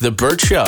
The Bert Show.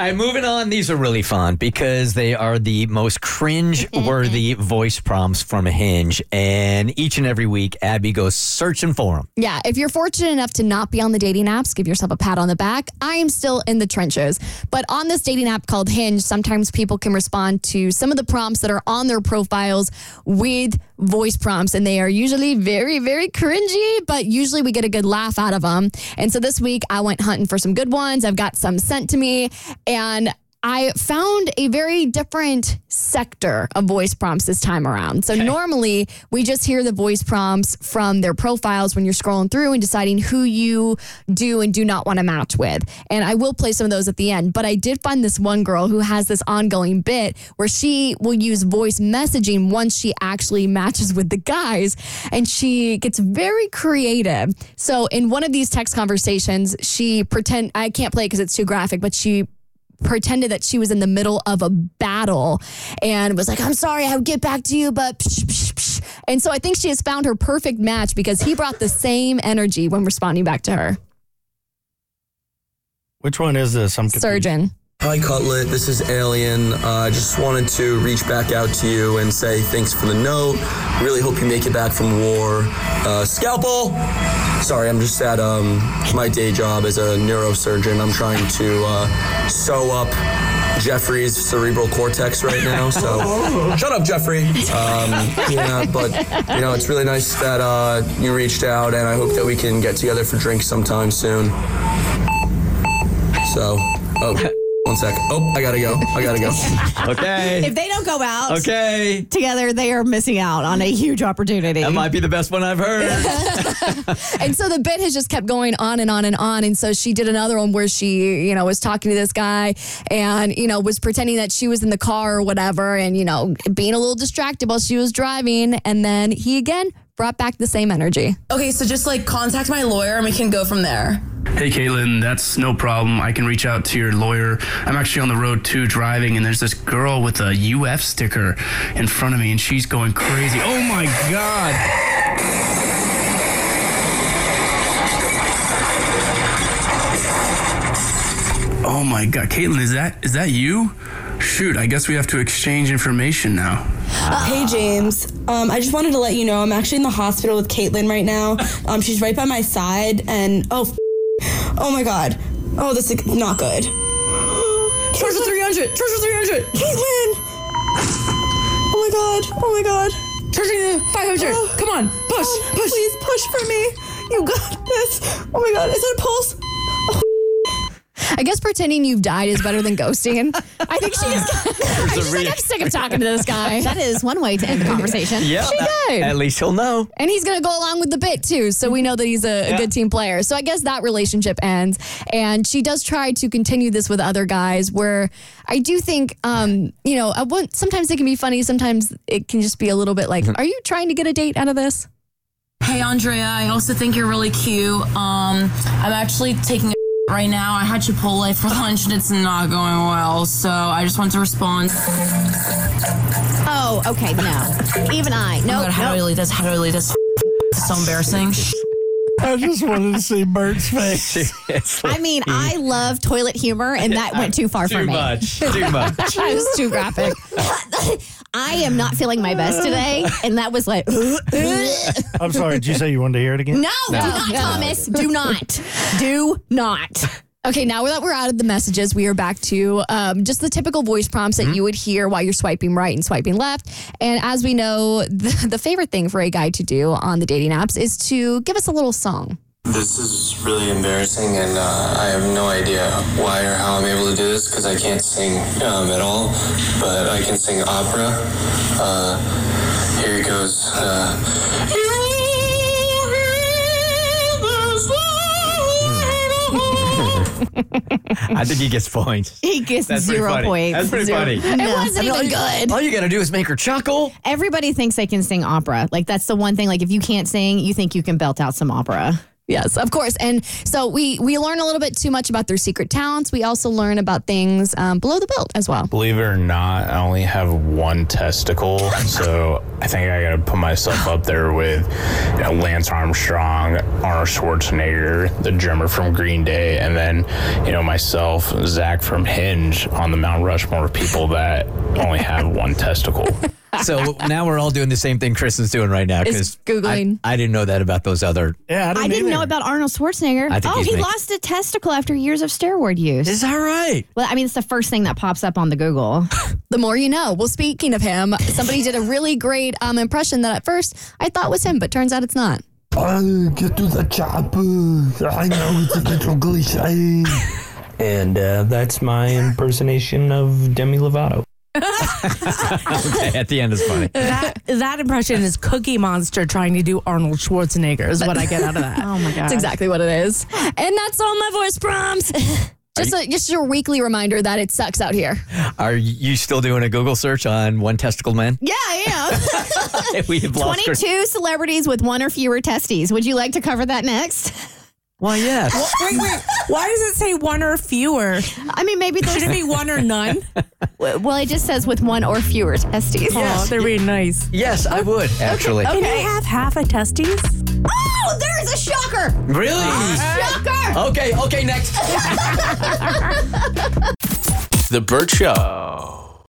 All right, moving on. These are really fun because they are the most cringe-worthy voice prompts from Hinge, and each and every week, Abby goes searching for them. Yeah, if you're fortunate enough to not be on the dating apps, give yourself a pat on the back. I am still in the trenches. But on this dating app called Hinge, sometimes people can respond to some of the prompts that are on their profiles with voice prompts, and they are usually very, very cringy, but usually we get a good laugh out of them. And so this week, I went hunting for some good ones. I've got some sent to me, and I found a very different sector of voice prompts this time around. So normally we just hear the voice prompts from their profiles when you're scrolling through and deciding who you do and do not want to match with. And I will play some of those at the end, but I did find this one girl who has this ongoing bit where she will use voice messaging once she actually matches with the guys and she gets very creative. So in one of these text conversations, she pretend I can't play because it's too graphic, but she pretended that she was in the middle of a battle and was like, I'm sorry, I would get back to you, but psh, psh, psh. And so I think she has found her perfect match because he brought the same energy when responding back to her. Which one is this? I'm confused. Surgeon. Hi, Cutlet. This is Alien. Uh, I just wanted to reach back out to you and say thanks for the note. Really hope you make it back from war. Uh, scalpel! Sorry, I'm just at um, my day job as a neurosurgeon. I'm trying to uh, sew up Jeffrey's cerebral cortex right now. So shut up, Jeffrey. Um, yeah, but you know, it's really nice that uh, you reached out, and I hope that we can get together for drinks sometime soon. So, oh. One sec. Oh, I gotta go. I gotta go. Okay. If they don't go out okay. together, they are missing out on a huge opportunity. That might be the best one I've heard. And so the bit has just kept going on and on and on. And so she did another one where she, you know, was talking to this guy and, you know, was pretending that she was in the car or whatever and, you know, being a little distracted while she was driving. And then he again brought back the same energy. Okay, so just like contact my lawyer and we can go from there. Hey, Caitlin, that's no problem. I can reach out to your lawyer. I'm actually on the road too, driving, and there's this girl with a UF sticker in front of me, and she's going crazy. Oh my God! Oh my God, Caitlin, is that is that you? Shoot, I guess we have to exchange information now. Hey, James. Um, I just wanted to let you know I'm actually in the hospital with Caitlin right now. Um, she's right by my side, and oh, oh my God. Oh, this is not good. For 300. Charge for 300. Caitlin. Oh my God. Oh my God. The 500. Come on, push, push. Please push for me. You got this. Oh my God. Is that a pulse? I guess pretending you've died is better than ghosting. I think she just, she's like, I'm sick of talking to this guy. that is one way to end the conversation. yeah. She did. At least he'll know. And he's going to go along with the bit too. So we know that he's a, a Yeah. good team player. So I guess that relationship ends. And she does try to continue this with other guys where I do think, um, you know, I want, sometimes it can be funny. Sometimes it can just be a little bit like, are you trying to get a date out of this? Hey, Andrea. I also think you're really cute. Um, I'm actually taking a right now. I had Chipotle for lunch and it's not going well. So I just want to respond. Oh, okay, no. Even I. Oh No, my God, how do I delete this? How do I delete this? It's so embarrassing. I just wanted to see Bert's face. It's I mean, I love toilet humor, and that went too far for me. too me. much. Too much. It was too graphic. I am not feeling my best today, and that was like, I'm sorry. Did you say you wanted to hear it again? no, do not, Thomas. Do not. Do not. Okay, now that we're out of the messages, we are back to um, just the typical voice prompts that you would hear while you're swiping right and swiping left. And as we know, the, the favorite thing for a guy to do on the dating apps is to give us a little song. This is really embarrassing, and uh, I have no idea why or how I'm able to do this because I can't sing um, at all, but I can sing opera. Uh, here it goes. Uh, I think he gets points. He gets That's pretty zero funny. points. That's pretty Zero- funny. No. It wasn't even good. All you got to do is make her chuckle. Everybody thinks they can sing opera. Like that's the one thing. Like if you can't sing, you think you can belt out some opera. Yes, of course. And so we we learn a little bit too much about their secret talents. We also learn about things um, below the belt as well. Believe it or not, I only have one testicle, so I think I gotta put myself up there with you know, Lance Armstrong, Arnold Schwarzenegger, the drummer from Green Day, and then you know myself, Zach from Hinge, on the Mount Rushmore of people that only have one testicle. So now we're all doing the same thing Kristen's doing right now Is because Googling. I, I didn't know that about those other. Yeah, I didn't know about Arnold Schwarzenegger. I think oh, he making- lost a testicle after years of steroid use. Is that right? well, I mean, it's the first thing that pops up on the Google. The more you know. Well, speaking of him, somebody did a really great um, impression that at first I thought was him, but turns out it's not. I get to the chopper. I know it's a little cliche. and uh, that's my impersonation of Demi Lovato. Okay, at the end is funny. That that impression is Cookie Monster trying to do Arnold Schwarzenegger is what I get out of that. Oh my god. That's exactly what it is. And that's all my voice prompts. Just a, just your weekly reminder that it sucks out here. Are you still doing a Google search on one testicle man? Yeah, I am. we have lost 22 celebrities with one or fewer testes. Would you like to cover that next? Why, yes. wait, wait. Why does it say one or fewer? I mean, maybe there's. Should it be one or none? well, it just says with one or fewer testes. Oh, they're being nice. Yes, I would, actually. Can you have half a testes? Oh, there's a shocker. Really? Shocker. Okay, okay, next. The Bert Show.